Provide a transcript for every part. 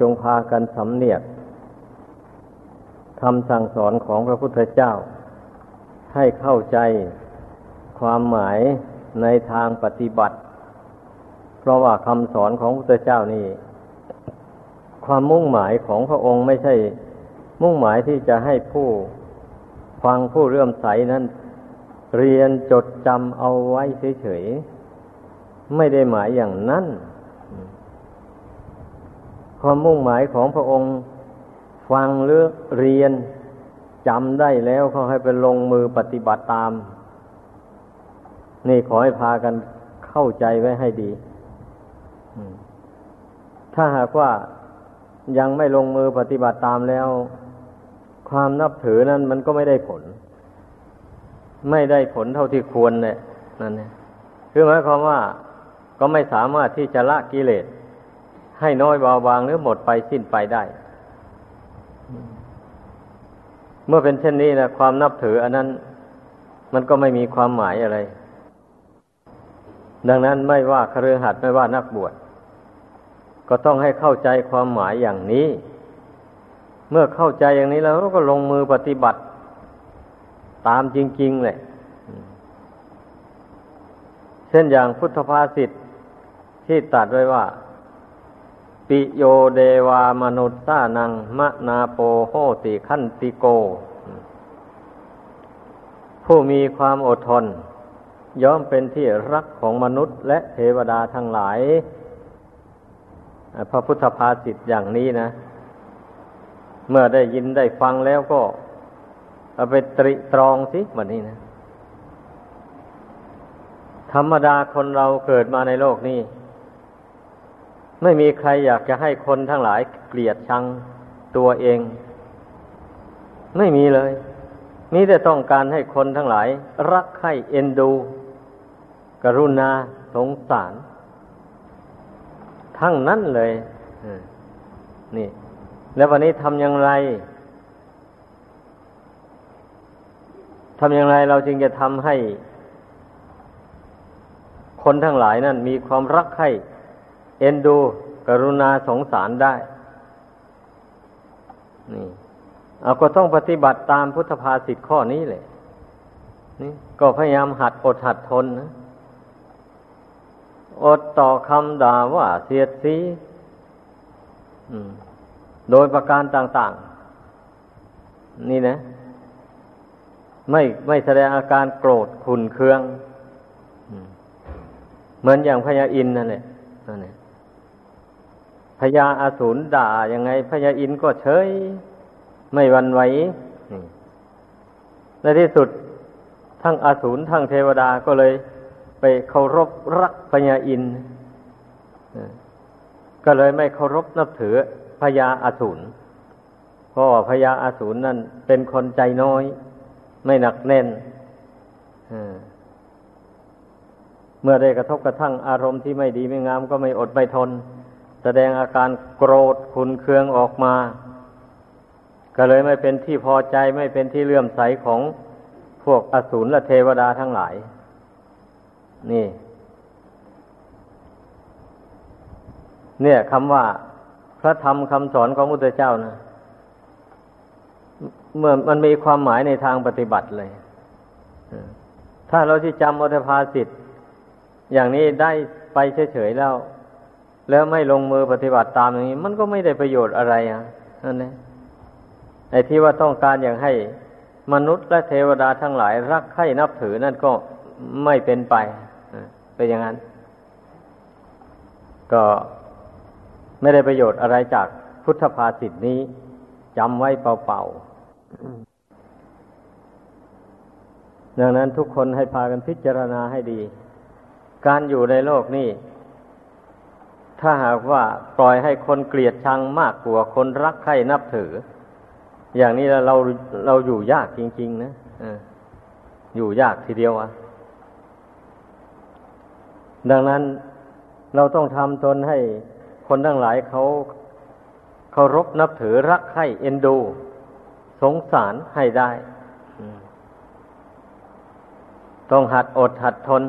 จงพากันสำเนียกคำสั่งสอนของพระพุทธเจ้า ให้เข้าใจความหมายในทางปฏิบัติ เพราะว่าคำสอนของพระพุทธเจ้านี่ ความมุ่งหมายของพระองค์ไม่ใช่ มุ่งหมายที่จะให้ผู้ฟังผู้เรื่อมใสนั้น เรียนจดจำเอาไว้เฉยๆไม่ได้หมายอย่างนั้น ความมุ่งหมายของพระองค์ ฟังหรือเรียนจำได้แล้วเขาให้ไปลงมือปฏิบัติตาม นี่ขอให้พากันเข้าใจไว้ให้ดี ถ้าหากว่ายังไม่ลงมือปฏิบัติตามแล้ว ความนับถือนั้นมันก็ไม่ได้ผล ไม่ได้ผลเท่าที่ควรเนี่ยนั่นเนี่ยคือหมายความว่าก็ไม่สามารถที่จะละกิเลส ให้น้อยเบาบางหรือหมดไปสิ้นไปได้ เมื่อเป็นเช่นนี้นะความนับถืออันนั้น มันก็ไม่มีความหมายอะไร ดังนั้นไม่ว่าครือหัดไม่ว่านักบวชก็ต้องให้เข้าใจความหมายอย่างนี้ เมื่อเข้าใจอย่างนี้แล้วก็ลงมือปฏิบัติ ตามจริงๆเลยเช่นอย่างพุทธภาษิตที่ตัดไว้ว่า ปิโยเดวามนุษย์านังมะนาโปโหติขันติโก ผู้มีความอดทน ย่อมเป็นที่รักของมนุษย์และเทวดาทั้งหลาย พระพุทธภาษิตอย่างนี้นะ เมื่อได้ยินได้ฟังแล้วก็ เอาไปตริตรองสิวันนี้นะ ธรรมดาคนเราเกิดมาในโลกนี้ ไม่มีใครอยากจะให้คนทั้งหลายเกลียดชังตัวเอง ไม่มีเลยมีแต่ต้องการให้คนทั้งหลาย รักใคร่เอ็นดู กรุณาสงสาร ทั้งนั้นเลยนี่ แล้ววันนี้ทำอย่างไรทำอย่างไรเราจึงจะทำให้ คนทั้งหลายนั้นมีความรักใคร่ เอ็นดูกรุณาสงสารได้ นี่เอาก็ต้องปฏิบัติตามพุทธภาษิตข้อนี้เลยนี่ก็พยายามหัดอดหัดทนนะ อดต่อคำด่าว่าเสียดสีโดยประการต่าง ๆ นี่นะ ไม่ไม่แสดงอาการโกรธขุนเคือง เหมือนอย่างพญาอินนั่นแหละนั่นแหละ พญาอาสูรด่ายังไงพญาอินก็เฉย ไม่วันไหวในที่สุดทั้งอาสูรทั้งเทวดาก็เลย ไปเคารพรักพญาอินก็เลยไม่เคารพนับถือพญาอาสูรเพราะพญาอาสูรนั่นเป็นคนใจน้อย ไม่หนักแน่นเมื่อได้กระทบกระทั่งอารมณ์ที่ไม่ดีไม่งามก็ไม่อดไม่ทน แสดงอาการโกรธขุนเคืองออกมา ก็เลยไม่เป็นที่พอใจไม่เป็นที่เลื่อมใสของพวกอสูรและเทวดาทั้งหลาย นี่ เนี่ยคำว่าพระธรรมคำสอนของพุทธเจ้านะเมื่อมันมีความหมายในทางปฏิบัติเลย ถ้าเราที่จำอัตภาสิทธิ์อย่างนี้ได้ไปเฉยๆแล้ว แล้วไม่ลงมือปฏิบัติตามอย่างนี้ มันก็ไม่ได้ประโยชน์อะไรอะนั่นเองไอ้ที่ว่าต้องการอย่างให้มนุษย์และเทวดาทั้งหลาย รักใคร่นับถือนั่นก็ไม่เป็นไปเป็นอย่างนั้น ก็ไม่ได้ประโยชน์อะไรจากพุทธภาษิตนี้จำไว้เป่าๆดังนั้นทุกคนให้พากันพิจารณาให้ดี การอยู่ในโลกนี้ ถ้าหากว่าปล่อยให้คนเกลียดชังมากกว่าคนรักใคร่นับถือ อย่างนี้เราเราอยู่ยากจริง ๆ นะอยู่ยากทีเดียวอะดังนั้นเราต้องทำตนให้คนทั้งหลายเขาเคารพนับถือรักใคร่เอ็นดู สงสารให้ได้ ต้องหัดอดหัดทน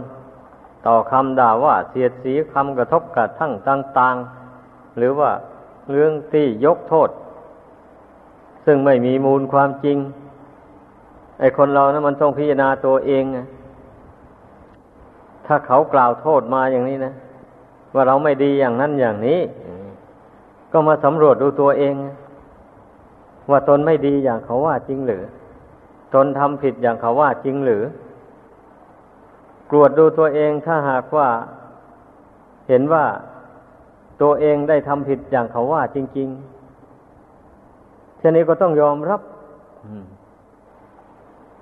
ต่อคำด่าว่าเสียดสีคำกระทบกระทั่งต่างๆ หรือว่าเรื่องที่ยกโทษ ซึ่งไม่มีมูลความจริง ไอ้คนเรานะมันต้องพิจารณาตัวเองถ้าเขากล่าวโทษมาอย่างนี้นะ ว่าเราไม่ดีอย่างนั้นอย่างนี้ ก็มาสำรวจดูตัวเอง ว่าตนไม่ดีอย่างเขาว่าจริงหรือ ตนทำผิดอย่างเขาว่าจริงหรือ รวดดูตัวเองถ้าหากว่าเห็นว่าตัวเองได้ทำผิดอย่างเขาว่าจริงๆเช่นนี้ก็ต้องยอมรับ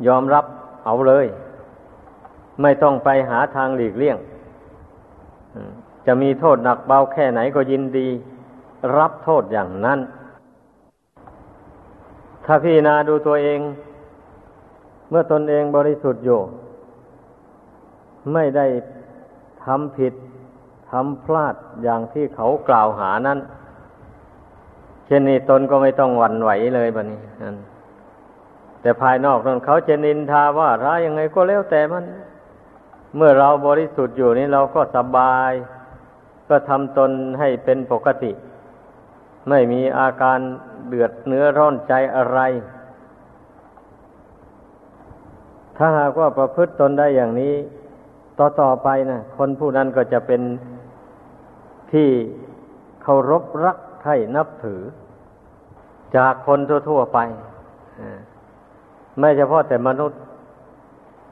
ยอมรับเอาเลย ไม่ต้องไปหาทางหลีกเลี่ยงจะมีโทษหนักเบาแค่ไหนก็ยินดี รับโทษอย่างนั้น ถ้าพี่นาดูตัวเอง เมื่อตนเองบริสุทธิ์อยู่ ไม่ได้ทำผิดทำพลาดอย่างที่เขากล่าวหานั้น เช่นนี้ตนก็ไม่ต้องหวั่นไหวเลยบัดนี้แต่ภายนอกนั้นเขาจะนินทาว่าร้ายยังไงก็แล้วแต่มัน เมื่อเราบริสุทธิ์อยู่นี่เราก็สบาย ก็ทำตนให้เป็นปกติ ไม่มีอาการเดือดเนื้อร้อนใจอะไร ถ้าหากว่าประพฤติตนได้อย่างนี้ ต่อต่อไปนะคนผู้นั้นก็จะเป็นที่เคารพรักใคร่นับถือ จากคนทั่วๆไปไม่เฉพาะแต่มนุษย์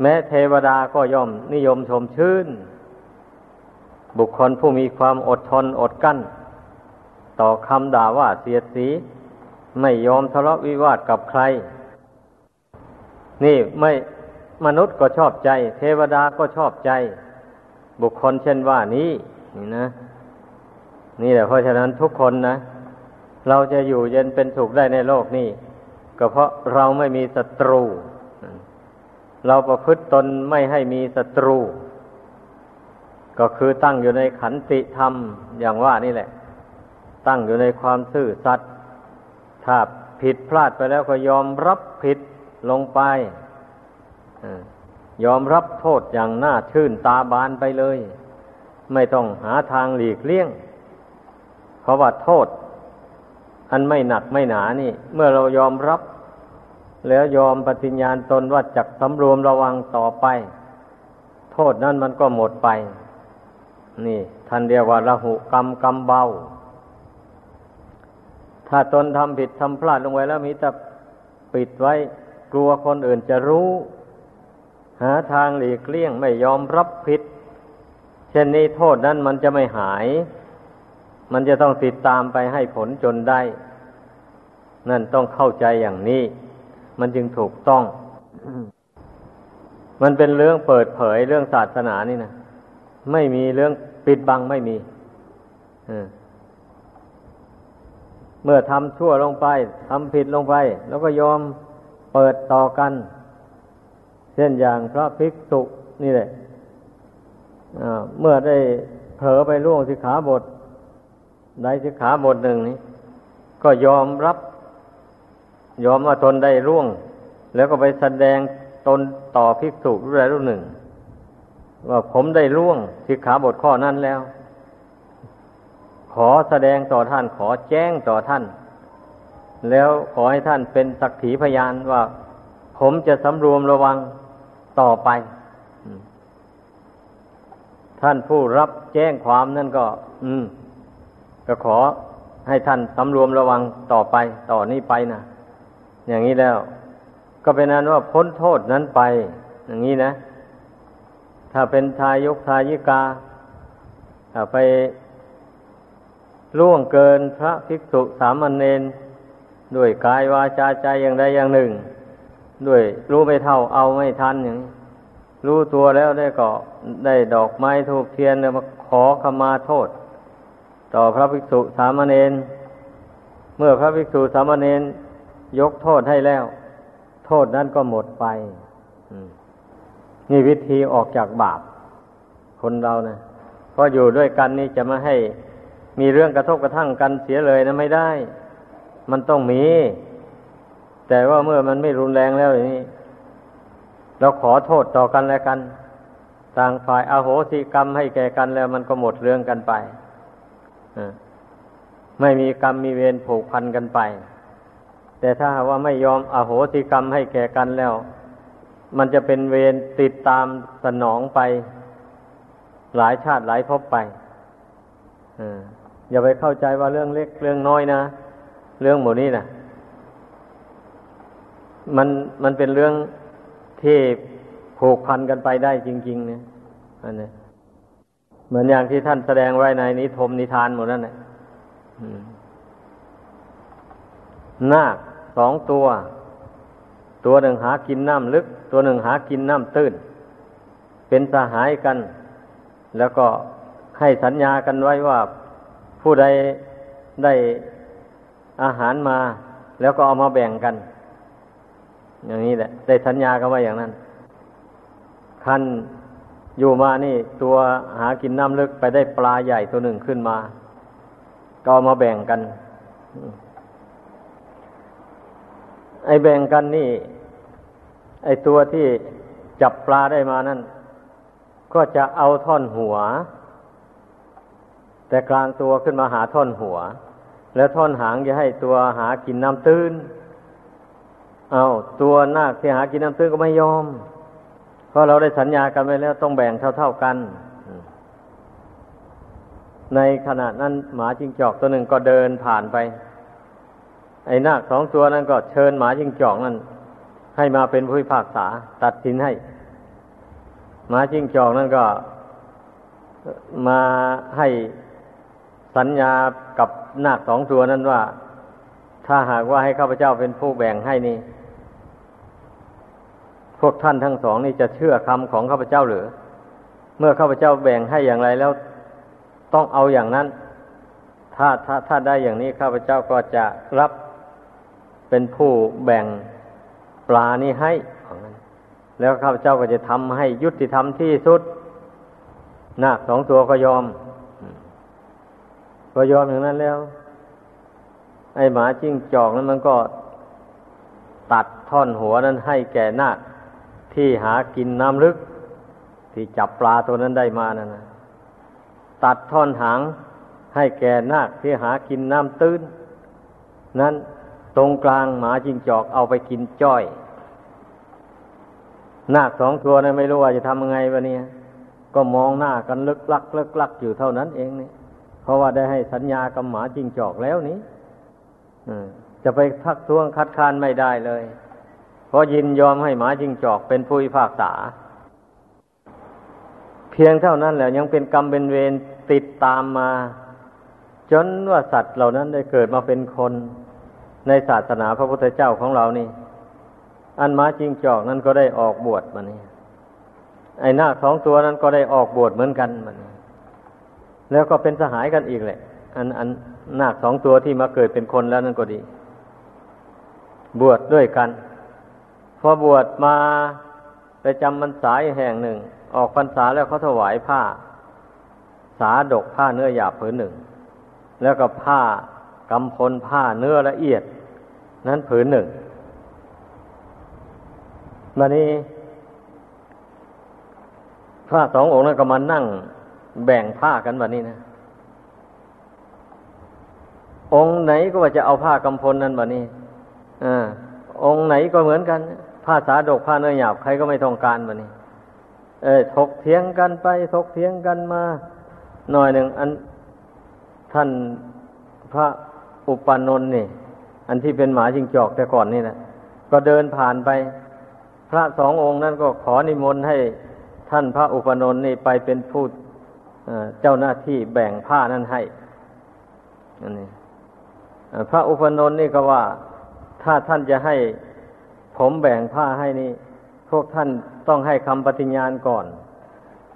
แม้เทวดาก็ย่อมนิยมชมชื่น บุคคลผู้มีความอดทนอดกั้น ต่อคำด่าว่าเสียดสี ไม่ยอมทะเลาะวิวาทกับใคร นี่ไม่ มนุษย์ก็ชอบใจ เทวดาก็ชอบใจ บุคคลเช่นว่านี้นี่นะ นี่แหละเพราะฉะนั้นทุกคนนะ เราจะอยู่เย็นเป็นสุขได้ในโลกนี้ก็เพราะเราไม่มีศัตรู เราประพฤติตนไม่ให้มีศัตรู ก็คือตั้งอยู่ในขันติธรรมอย่างว่านี่แหละ ตั้งอยู่ในความซื่อสัตย์ถ้าผิดพลาดไปแล้วก็ยอมรับผิดลงไป ยอมรับโทษอย่างน่าชื่นตาบานไปเลย ไม่ต้องหาทางหลีกเลี่ยง เพราะว่าโทษ อันไม่หนักไม่หนานี่ เมื่อเรายอมรับ แล้วยอมปฏิญญาณตนว่าจักสำรวมระวังต่อไป โทษนั้นมันก็หมดไป นี่ท่านเรียกว่าระหุกรรมกรรมเบา ถ้าตนทำผิดทำพลาดลงไว้แล้วมีแต่ปิดไว้ กลัวคนอื่นจะรู้ หาทางหลีกเลี่ยงไม่ยอมรับผิด เช่นนี้โทษนั้นมันจะไม่หาย มันจะต้องติดตามไปให้ผลจนได้ นั่นต้องเข้าใจอย่างนี้ มันจึงถูกต้อง มันเป็นเรื่องเปิดเผยเรื่องศาสนานี่นะไม่มีเรื่องปิดบังไม่มีเมื่อทำชั่วลงไปทำผิดลงไป แล้วก็ยอมเปิดต่อกัน ช่นอย่างพระภิกษุนี่แหละเมื่อได้เผลอไปล่วงสิขาบทได้สิขาบทหนึ่งนี้ ก็ยอมรับ ยอมว่าตนได้ร่วง แล้วก็ไปแสดงตนต่อภิกษุรูปใดรูปหนึ่ง ว่าผมได้ร่วงสิกขาบทข้อนั้นแล้ว ขอแสดงต่อท่านขอแจ้งต่อท่าน แล้วขอให้ท่านเป็นสักขีพยานว่า ผมจะสำรวมระวัง ต่อไปท่านผู้รับแจ้งความนั่นก็ อืม ก็ขอให้ท่านสำรวมระวังต่อไป ต่อนี้ไปนะอย่างนี้แล้ว ก็เป็นนั้นว่าพ้นโทษนั้นไป อย่างนี้นะ ถ้าเป็นทายกทายิกาถ้าไปล่วงเกินพระภิกษุสามเณรด้วยกายวาจาใจอย่างใดอย่างหนึ่ง ด้วยรู้ไม่เท่าเอาไม่ทันอย่าง รู้ตัวแล้วได้ก็ได้ดอกไม้ทูกเทียนมาขอขมาโทษ ต่อพระภิกษุสามเณรเมื่อพระภิกษุสามเณรยกโทษให้แล้ว โทษนั้นก็หมดไปนี่วิธีออกจากบาป คนเรานะเพราะอยู่ด้วยกันนี่จะมาให้มีเรื่องกระทบกระทั่งกันเสียเลยนะไม่ได้ มันต้องมี แต่ว่าเมื่อมันไม่รุนแรงแล้วอย่างนี้ เราขอโทษต่อกันแล้วกัน ต่างฝ่ายอาโหสิกรรมให้แก่กันแล้วมันก็หมดเรื่องกันไปไม่มีกรรมมีเวรผูกพันกันไป แต่ถ้าว่าไม่ยอมอโหสิกรรมให้แก่กันแล้ว มันจะเป็นเวรติดตามสนองไป หลายชาติหลายภพไปอย่าไปเข้าใจว่าเรื่องเล็กเรื่องน้อยนะ เรื่องหมดนี้นะ มันมันเป็นเรื่องที่ผูกพันกันไปได้จริงๆเนี่ยอันนี้เหมือนอย่างที่ท่านแสดงไว้ในนิทมนิทานหมดนั่นแหละนาคสองตัว ตัวหนึ่งหากินน้ำลึก ตัวหนึ่งหากินน้ำตื้น เป็นสหายกัน แล้วก็ให้สัญญากันไว้ว่า ผู้ใดได้อาหารมา แล้วก็เอามาแบ่งกัน อย่างนี้แหละ ได้สัญญากันไว้อย่างนั้นคันอยู่มานี่ ตัวหากินน้ำลึกไปได้ปลาใหญ่ตัวหนึ่งขึ้นมา ก็มาแบ่งกัน ไอแบ่งกันนี่ ไอตัวที่จับปลาได้มานั่น ก็จะเอาท่อนหัว แต่กลางตัวขึ้นมาหาท่อนหัว แล้วท่อนหางจะให้ตัวหากินน้ำตื้น เอาตัวนาคที่หากินน้ำตื้นก็ไม่ยอม เพราะเราได้สัญญากันไว้แล้วต้องแบ่งเท่า ๆกัน ในขณะนั้นหมาจิงจอกตัวหนึ่งก็เดินผ่านไป ไอ้นาคสองตัวนั้นก็เชิญหมาจิงจอกนั้น ให้มาเป็นผู้พิพากษาตัดสินให้ หมาจิงจอกนั้นก็มาให้สัญญากับนาคสองตัวนั้นว่า ถ้าหากว่าให้ข้าพเจ้าเป็นผู้แบ่งให้นี่ พวกท่านทั้งสองนี่จะเชื่อคำของข้าพเจ้าหรือ เมื่อข้าพเจ้าแบ่งให้อย่างไรแล้วต้องเอาอย่างนั้น ถ้าถ้าถ้าได้อย่างนี้ข้าพเจ้าก็จะรับเป็นผู้แบ่งปลานี้ให้ แล้วข้าพเจ้าก็จะทำให้ยุติธรรมที่สุดนาคสองตัวก็ยอม ก็ยอมอย่างนั้นแล้ว ไอหมาจิ้งจอกนั้นมันก็ตัดท่อนหัวนั้นให้แก่นาค ที่หากินน้ำลึก ที่จับปลาตัวนั้นได้มานั่นนะตัดท่อนหางให้แก่นาคที่หากินน้ำตื้น นั้นตรงกลางหมาจิงจอกเอาไปกินจ้อย นาคสองตัวนั้นไม่รู้ว่าจะทำยังไงวะเนี่ยก็มองหน้ากันลึกลักลึกลักอยู่เท่านั้นเองเนี่ยเพราะว่าได้ให้สัญญากับหมาจิงจอกแล้วนี้จะไปทักท้วงคัดค้านไม่ได้เลย เพราะยินยอมให้หมาจิงจอกเป็นผู้พิพากษา เพียงเท่านั้นแหละยังเป็นกรรมเป็นเวรติดตามมา จนว่าสัตว์เหล่านั้นได้เกิดมาเป็นคนในศาสนาพระพุทธเจ้าของเรานี่ อันหมาจิงจอกนั้นก็ได้ออกบวชมานี่ไอ้นาสองตัวนั้นก็ได้ออกบวชเหมือนกันมันแล้วก็เป็นสหายกันอีกแหละ อันอันนาคสองตัวที่มาเกิดเป็นคนแล้วนั่นก็ดี บวชดด้วยกัน พอบวชมาไปจำพรรษาแห่งหนึ่ง ออกพรรษาแล้วเขาถวายผ้า สาดกผ้าเนื้อหยาบผืนหนึ่ง แล้วก็ผ้ากำพลผ้าเนื้อละเอียด นั้นผืนหนึ่งมานี้พระสององค์นั้นก็มานั่งแบ่งผ้ากันแบบนี้นะ องค์ไหนก็ว่าจะเอาผ้ากำพลนั้นแบบนี้อ่าองค์ไหนก็เหมือนกัน ผ้าสาดกผ้าเนื้อหยาบใครก็ไม่ต้องการแบบนี้ เออถกเถียงกันไปถกเถียงกันมา หน่อยหนึ่งอันท่านพระอุปนนท์นี่ อันที่เป็นหมาจิงจอกแต่ก่อนนี่นะก็เดินผ่านไป พระสององค์นั้นก็ขอนิมนต์ให้ท่านพระอุปนนท์นี่ไปเป็นผู้เจ้าหน้าที่แบ่งผ้านั้นให้อันนี้พระอุปนนท์นี่ก็ว่าถ้าท่านจะให้ ผมแบ่งผ้าให้นี่ พวกท่านต้องให้คำปฏิญญาณก่อน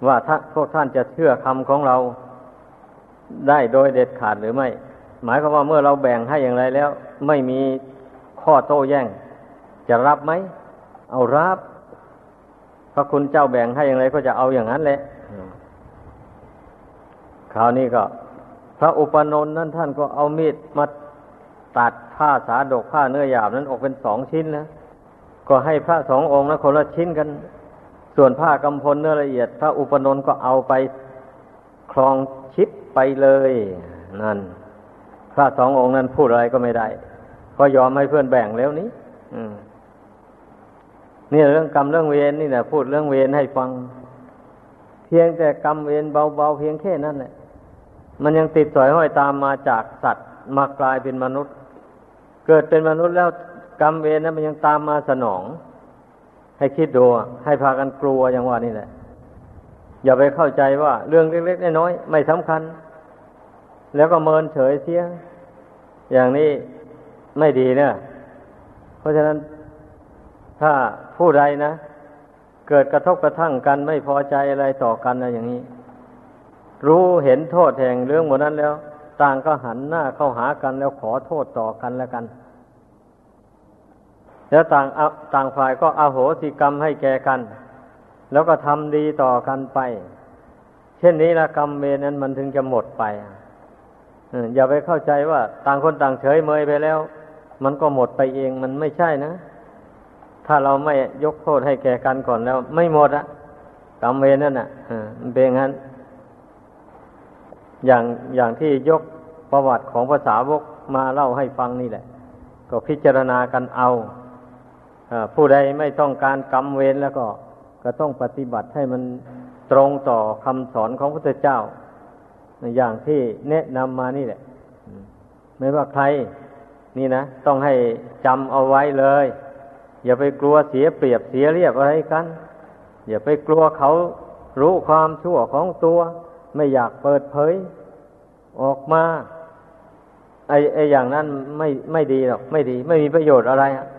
ว่าถ้าพวกท่านจะเชื่อคำของเราได้โดยเด็ดขาดหรือไม่ หมายความว่าเมื่อเราแบ่งให้อย่างไรแล้ว ไม่มีข้อโต้แย้งจะรับไหม เอารับพระคุณเจ้าแบ่งให้อย่างไรก็จะเอาอย่างนั้นแหละคราวนี้ก็ พระอุปนนท์นั้นท่านก็เอามีดมาตัดผ้าสาดกผ้าเนื้อหยาบนั้นออกเป็นสองชิ้นนะ ก็ให้พระสององค์นะคนละชิ้นกัน ส่วนผ้ากำพลเนื้อละเอียด พระอุปนนท์ก็เอาไปคลองชิปไปเลย นั่น พระสององค์นั้นพูดอะไรก็ไม่ได้ก็ยอมให้เพื่อนแบ่งแล้วนี้นี่เรื่องกรรมเรื่องเวรนี่แหละพูดเรื่องเวรให้ฟัง เพียงแต่กรรมเวรเบาๆเพียงแค่นั้นแหละมันยังติดสอยห้อยตามมาจากสัตว์มากลายเป็นมนุษย์ เกิดเป็นมนุษย์แล้ว กรรมเวรนั้นมันยังตามมาสนอง ให้คิดดูให้พากันกลัวอย่างว่านี่แหละ อย่าไปเข้าใจว่าเรื่องเล็กๆน้อยๆไม่สำคัญ แล้วก็เมินเฉยเสีย อย่างนี้ไม่ดีเนะเพราะฉะนั้นถ้าผู้ใดนะ เกิดกระทบกระทั่งกันไม่พอใจอะไรต่อกันอะไรอย่างนี้ รู้เห็นโทษแห่งเรื่องหมดนั้นแล้ว ต่างก็หันหน้าเข้าหากันแล้วขอโทษต่อกันแล้วกัน แล้วต่างต่างฝ่ายก็อโหสิกรรมให้แก่กัน แล้วก็ทำดีต่อกันไป เช่นนี้ละกรรมเวรนั้นมันถึงจะหมดไปอย่าไปเข้าใจว่า ต่างคนต่างเฉยเมยไปแล้ว มันก็หมดไปเองมันไม่ใช่นะ ถ้าเราไม่ยกโทษให้แก่กันก่อนแล้ว ไม่หมดอะกรรมเวรนั่นอะมันเป็นงั้น อย่างอย่างที่ยกประวัติของภาษาวกมาเล่าให้ฟังนี่แหละ ก็พิจารณากันเอา ผู้ใดไม่ต้องการกรรมเวรแล้วก็ ก็ต้องปฏิบัติให้มันตรงต่อคำสอนของพระพุทธเจ้า อย่างที่แนะนำมานี่แหละ ไม่ว่าใคร นี่นะ ต้องให้จำเอาไว้เลย อย่าไปกลัวเสียเปรียบเสียเรียบอะไรกัน อย่าไปกลัวเขารู้ความชั่วของตัว ไม่อยากเปิดเผย ออกมาไอ้ไอ้อย่างนั้นไม่ไม่ดีหรอก ไม่ดี ไม่มีประโยชน์อะไรไป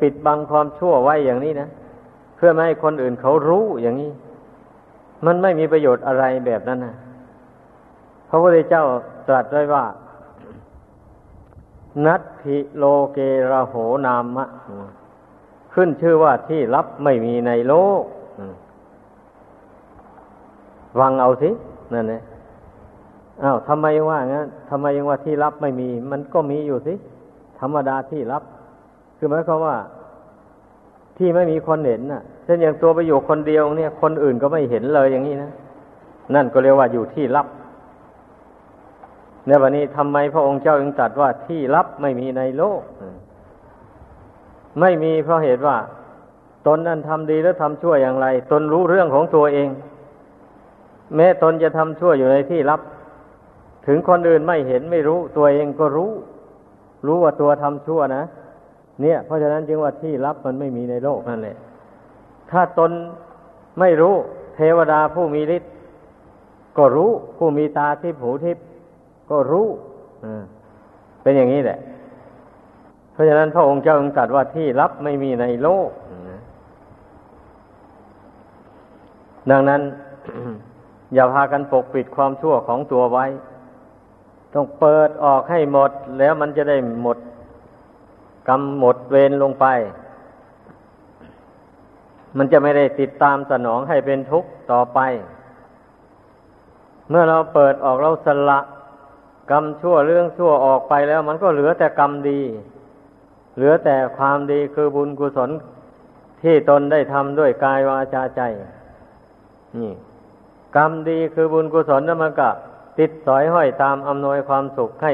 ปิดบังความชั่วไว้อย่างนี้นะเพื่อไม่ให้คนอื่นเขารู้อย่างนี้ มันไม่มีประโยชน์อะไรแบบนั้นนะพระพุทธเจ้าตรัสไว้ว่า นัตถิโลเกระโหนามะ ขึ้นชื่อว่าที่ลับไม่มีในโลกวังเอาสินั่นเองอ้าวทำไมว่างั้นทำไมยังว่าที่ลับไม่มี มันก็มีอยู่สิธรรมดาที่ลับ คือหมายความว่า ที่ไม่มีคนเห็นน่ะ เช่นอย่างตัวไปอยู่คนเดียวเนี่ย คนอื่นก็ไม่เห็นเลยอย่างนี้นะนั่นก็เรียกว่าอยู่ที่ลับในวันนี้ทำไมพระองค์เจ้าจึงตรัสว่าที่ลับไม่มีในโลก ไม่มีเพราะเหตุว่า ตนนั้นทำดีแล้วทำชั่วอย่างไร ตนรู้เรื่องของตัวเอง แม้ตนจะทำชั่วอยู่ในที่ลับ ถึงคนอื่นไม่เห็นไม่รู้ตัวเองก็รู้ รู้ว่าตัวทำชั่วนะ เนี่ย เพราะฉะนั้นจึงว่าที่ลับมันไม่มีในโลกนั่นแหละ ถ้าตนไม่รู้เทวดาผู้มีฤทธิ์ก็รู้ผู้มีตาทิพหูทิพก็รู้เป็นอย่างนี้แหละ เพราะฉะนั้นพระองค์เจ้าทรงตรัสว่าที่ลับไม่มีในโลกดังนั้น อย่าพากันปกปิดความชั่วของตัวไว้ ต้องเปิดออกให้หมดแล้วมันจะได้หมด กรรมหมดเวรลงไป มันจะไม่ได้ติดตามสนองให้เป็นทุกข์ต่อไป เมื่อเราเปิดออกเราสละ กรรมชั่วเรื่องชั่วออกไปแล้ว มันก็เหลือแต่กรรมดี เหลือแต่ความดีคือบุญกุศลที่ตนได้ทำด้วยกายวาจาใจ นี่ กรรมดีคือบุญกุศลนั้นมันก็ติดสอยห้อยตามอำนวยความสุขให้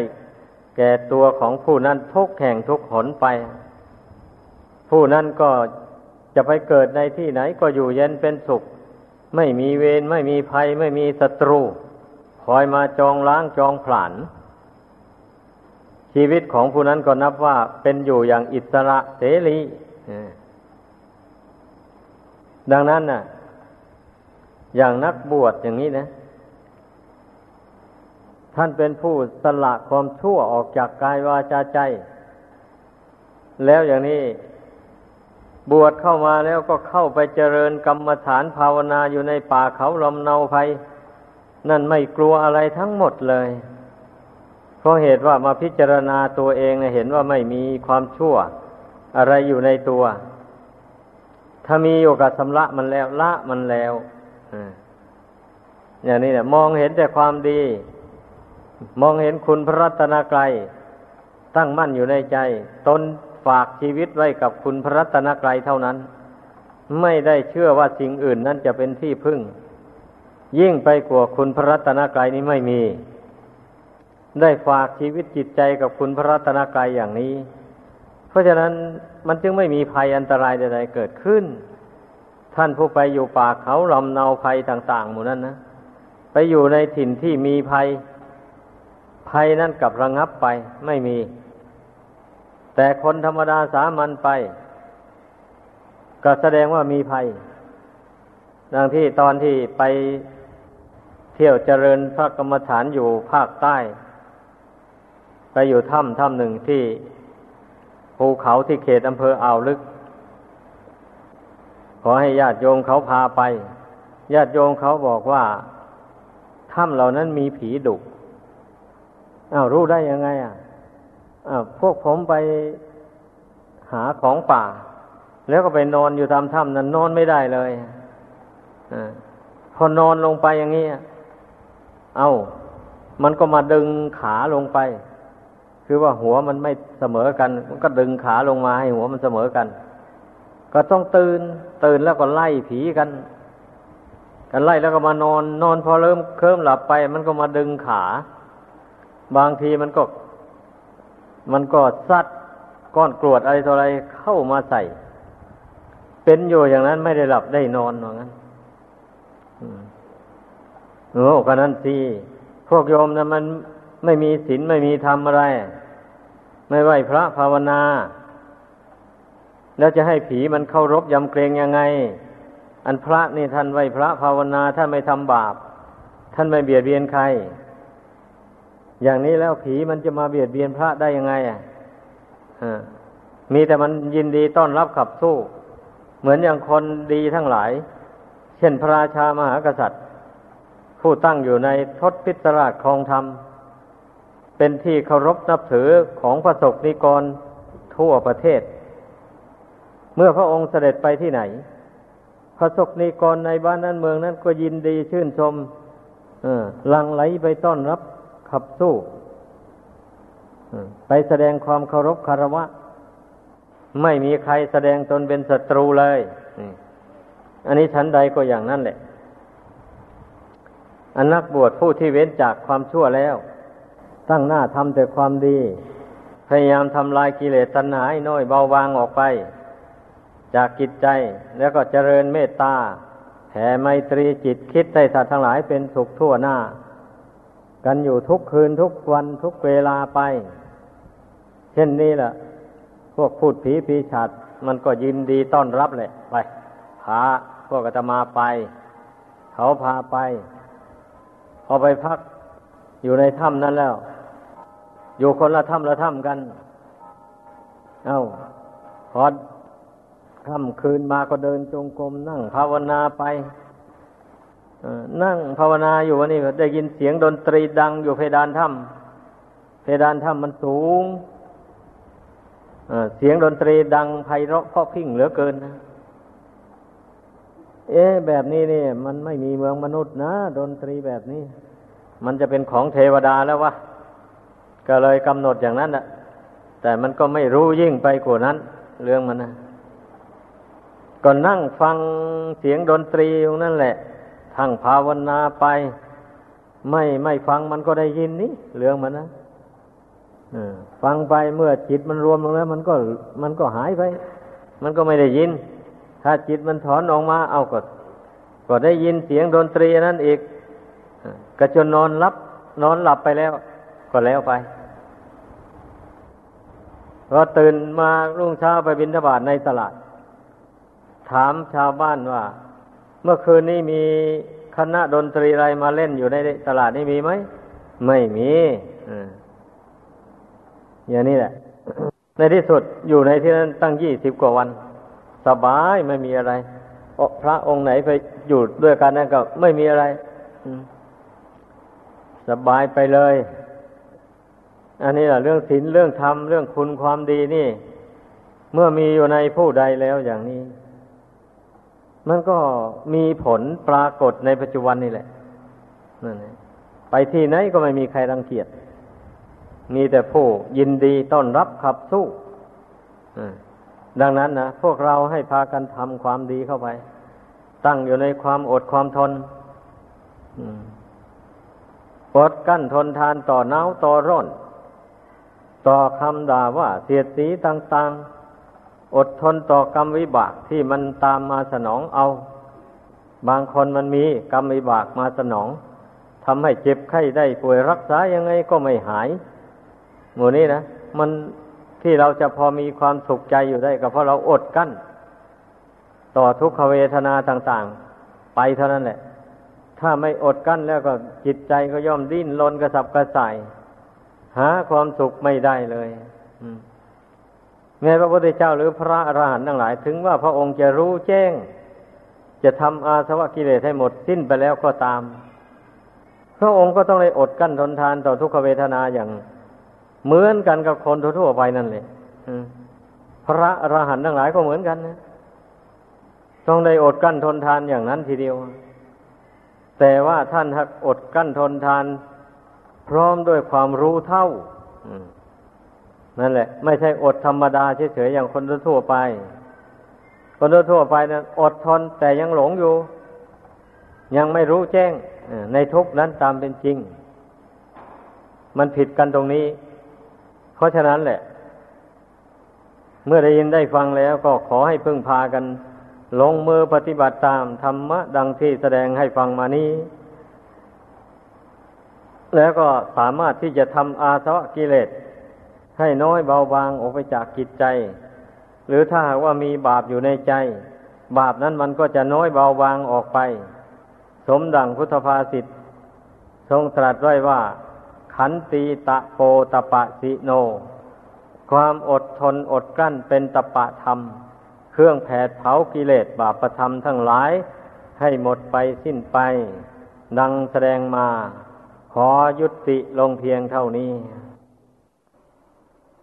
แก่ตัวของผู้นั้นทุกแห่งทุกหนไป ผู้นั้นก็จะไปเกิดในที่ไหนก็อยู่เย็นเป็นสุข ไม่มีเวรไม่มีภัย ไม่มีศัตรู คอยมาจองล้างจองผลาญชีวิตของผู้นั้นก็นับว่าเป็นอยู่อย่างอิสระเสรีดังนั้นน่ะ อย่างนักบวชอย่างนี้นะ ท่านเป็นผู้สละความชั่วออกจากกายวาจาใจ แล้วอย่างนี้บวชเข้ามาแล้วก็เข้าไปเจริญกรรมฐานภาวนาอยู่ในป่าเขาลำเนาภัยนั่นไม่กลัวอะไรทั้งหมดเลย เพราะเหตุว่ามาพิจารณาตัวเองเห็นว่าไม่มีความชั่ว อะไรอยู่ในตัว ถ้ามีโอกับสำละมันแล้วละมันแล้วอย่างนี้เนี่ยมองเห็นแต่ความดี มองเห็นคุณพระรัตนกรัยตั้งมั่นอยู่ในใจ ตนฝากชีวิตไว้กับคุณพระรัตนกรัยเท่านั้น ไม่ได้เชื่อว่าสิ่งอื่นนั้นจะเป็นที่พึ่ง ยิ่งไปกว่าคุณพระรัตนกรัยนี้ไม่มี ได้ฝากชีวิตจิตใจกับคุณพระรัตนกรายอย่างนี้ เพราะฉะนั้นมันจึงไม่มีภัยอันตรายใดๆเกิดขึ้น ท่านผู้ไปอยู่ป่าเขาลำเนาภัยต่างๆหมู่นั้นนะไปอยู่ในถิ่นที่มีภัย ภัยนั้นกับระงับไปไม่มี แต่คนธรรมดาสามัญไป ก็แสดงว่ามีภัยดังที่ตอนที่ไปเที่ยวเจริญพระกรรมฐานอยู่ภาคใต้ ไปอยู่ถ้ำถ้ำหนึ่งที่ภูเขาที่เขตอำเภออ่าวลึก ขอให้ญาติโยมเขาพาไป ญาติโยมเขาบอกว่าถ้ำเหล่านั้นมีผีดุ อ้าวรู้ได้ยังไง อะอ้าวพวกผมไปหาของป่า แล้วก็ไปนอนอยู่ตามถ้ำนั้นนอนไม่ได้เลยอพอนอนลงไปอย่างนี้เอา้า มันก็มาดึงขาลงไป คือว่าหัวมันไม่เสมอกัน มันก็ดึงขาลงมาให้หัวมันเสมอกัน ก็ต้องตื่น ตื่นแล้วก็ไล่ผีกัน กันไล่แล้วก็มานอน นอนพอเริ่มเคลิ้มหลับไป มันก็มาดึงขา บางทีมันก็ มันก็ซัดก้อนกรวดอะไรต่ออะไรเข้ามาใส่ เป็นอยู่อย่างนั้นไม่ได้หลับได้นอนอย่างนั้นโอ้ก็นั้นสิพวกโยมนะมันไม่มีศีลไม่มีธรรมอะไร ไม่ไหวพระภาวนา แล้วจะให้ผีมันเข้ารบยำเกรงยังไง อันพระนี่ท่านไหวพระภาวนาท่านไม่ทำบาป ท่านไม่เบียดเบียนใคร อย่างนี้แล้วผีมันจะมาเบียดเบียนพระได้ยังไงอะมีแต่มันยินดีต้อนรับขับสู้ เหมือนอย่างคนดีทั้งหลาย เช่นพระราชามหากษัตริย์ ผู้ตั้งอยู่ในทศพิศราชครองธรรม เป็นที่เคารพนับถือของพระสกนิกรทั่วประเทศ เมื่อพระองค์เสด็จไปที่ไหนพระสกนิกรในบ้านนั้นเมืองนั้นก็ยินดีชื่นชมลังไหลไปต้อนรับ ขับสู้ไปแสดงความเคารพคารวะ ไม่มีใครแสดงตนเป็นศัตรูเลยอันนี้ชั้นใดก็อย่างนั้นแหละอันนักบวชผู้ที่เว้นจากความชั่วแล้ว ตั้งหน้าทำแต่ความดี พยายามทำลายกิเลสตัณหาให้น้อยเบาบางออกไป จากกิจใจแล้วก็เจริญเมตตาแผ่ไมตรีจิตคิดให้สัตว์ทั้งหลายเป็นสุขทั่วหน้า กันอยู่ทุกคืนทุกวันทุกเวลาไป เช่นนี้แหละพวกพูดผีปีฉาดมันก็ยินดีต้อนรับเลยไปพาพวกอาตมาไป เขาพาไป พอไปพักอยู่ในถ้ำนั้นแล้ว อยู่คนละถ้ำละถ้ำกัน เอา้าพอค่ำคืนมาก็เดินจงกรมนั่งภาวนาไป นั่งภาวนาอยู่วันนี้ได้ยินเสียงดนตรีดังอยู่เพดานถ้ำเพดานถ้ำมันสูงเสียงดนตรีดังไพเราะเพราะพิ้งเหลือเกินนะเอ๊แบบนี้นี่มันไม่มีเมืองมนุษย์นะ ดนตรีแบบนี้ มันจะเป็นของเทวดาแล้ววะก็เลยกำหนดอย่างนั้นนะแต่มันก็ไม่รู้ยิ่งไปกว่านั้น เรื่องมันนะก็นั่งฟังเสียงดนตรีตรงนั้นแหละ ทั้งภาวนาไปไม่ไม่ฟังมันก็ได้ยินนี่เรื่องมันนะฟังไปเมื่อจิตมันรวมลงแล้ว มันก็มันก็หายไป มันก็ไม่ได้ยิน ถ้าจิตมันถอนออกมา เอาก็ ก็ได้ยินเสียงดนตรีนั้นอีกก็จนนอนรับ นอนหลับไปแล้ว ก็แล้วไปพอตื่นมารุ่งเช้าไปบินทบาทในตลาด ถามชาวบ้านว่า เมื่อคืนนี้มีคณะดนตรีอะไรมาเล่นอยู่ในตลาดนี่มีไหม ไม่มีอย่างนี้แหละ ในที่สุดอยู่ในที่นั้นตั้งยี่สิบกว่าวัน สบายไม่มีอะไรพระองค์ไหนไปอยู่ด้วยกันนั่นก็ไม่มีอะไรสบายไปเลย อันนี้แหละเรื่องศีลเรื่องธรรมเรื่องคุณความดีนี่ เมื่อมีอยู่ในผู้ใดแล้วอย่างนี้ มันก็มีผลปรากฏในปัจจุบันนี่แหละนั่นไปที่ไหนก็ไม่มีใครรังเกียจ มีแต่ผู้ยินดีต้อนรับขับสู้ดังนั้นนะพวกเราให้พากันทำความดีเข้าไป ตั้งอยู่ในความอดความทนอดกั้นทนทานต่อหนาวต่อร้อน ต่อคำด่าว่าเสียดสีต่าง ๆ อดทนต่อกรรมวิบากที่มันตามมาสนองเอา บางคนมันมีกรรมวิบากมาสนองทำให้เจ็บไข้ได้ป่วยรักษายังไงก็ไม่หายหมู่นี้นะมันที่เราจะพอมีความสุขใจอยู่ได้ก็เพราะเราอดกั้น ต่อทุกขเวทนาต่างๆ ไปเท่านั้นแหละ ถ้าไม่อดกั้นแล้วก็จิตใจก็ย่อมดิ้นรนกระสับกระส่าย หาความสุขไม่ได้เลย แม้พระพุทธเจ้าหรือพระอรหันต์ทั้งหลาย ถึงว่าพระองค์จะรู้แจ้ง จะทำอาสวะกิเลสให้หมดสิ้นไปแล้วก็ตาม พระองค์ก็ต้องได้อดกั้นทนทานต่อทุกขเวทนาอย่างเหมือนกันกับคนทั่วไปนั่นเลยพระอรหันต์ทั้งหลายก็เหมือนกันนะต้องได้อดกั้นทนทานอย่างนั้นทีเดียว แต่ว่าท่านอดกั้นทนทาน พร้อมด้วยความรู้เท่า นั่นแหละ ไม่ใช่อดธรรมดาเฉยๆอย่างคนทั่วไป คนทั่วไปนะั้นอดทนแต่ยังหลงอยู่ ยังไม่รู้แจ้งในทุกนั้นตามเป็นจริง มันผิดกันตรงนี้ เพราะฉะนั้นแหละ เมื่อได้ยินได้ฟังแล้วก็ขอให้พึ่งพากัน ลงมือปฏิบัติตามธรรมะดังที่แสดงให้ฟังมานี้แล้วก็สามารถที่จะทำอาสวะกิเลส ให้น้อยเบาบางออกไปจากกิจใจ หรือถ้าหากว่ามีบาปอยู่ในใจ บาปนั้นมันก็จะน้อยเบาบางออกไป สมดังพุทธภาษิตทรงตรัสไว้ว่า ขันตีตะโปตะปะสิโน ความอดทนอดกลั้นเป็นตะปะธรรม เครื่องแผดเผากิเลสบาปธรรมทั้งหลายให้หมดไปสิ้นไป ดังแสดงมา ขอยุติลงเพียงเท่านี้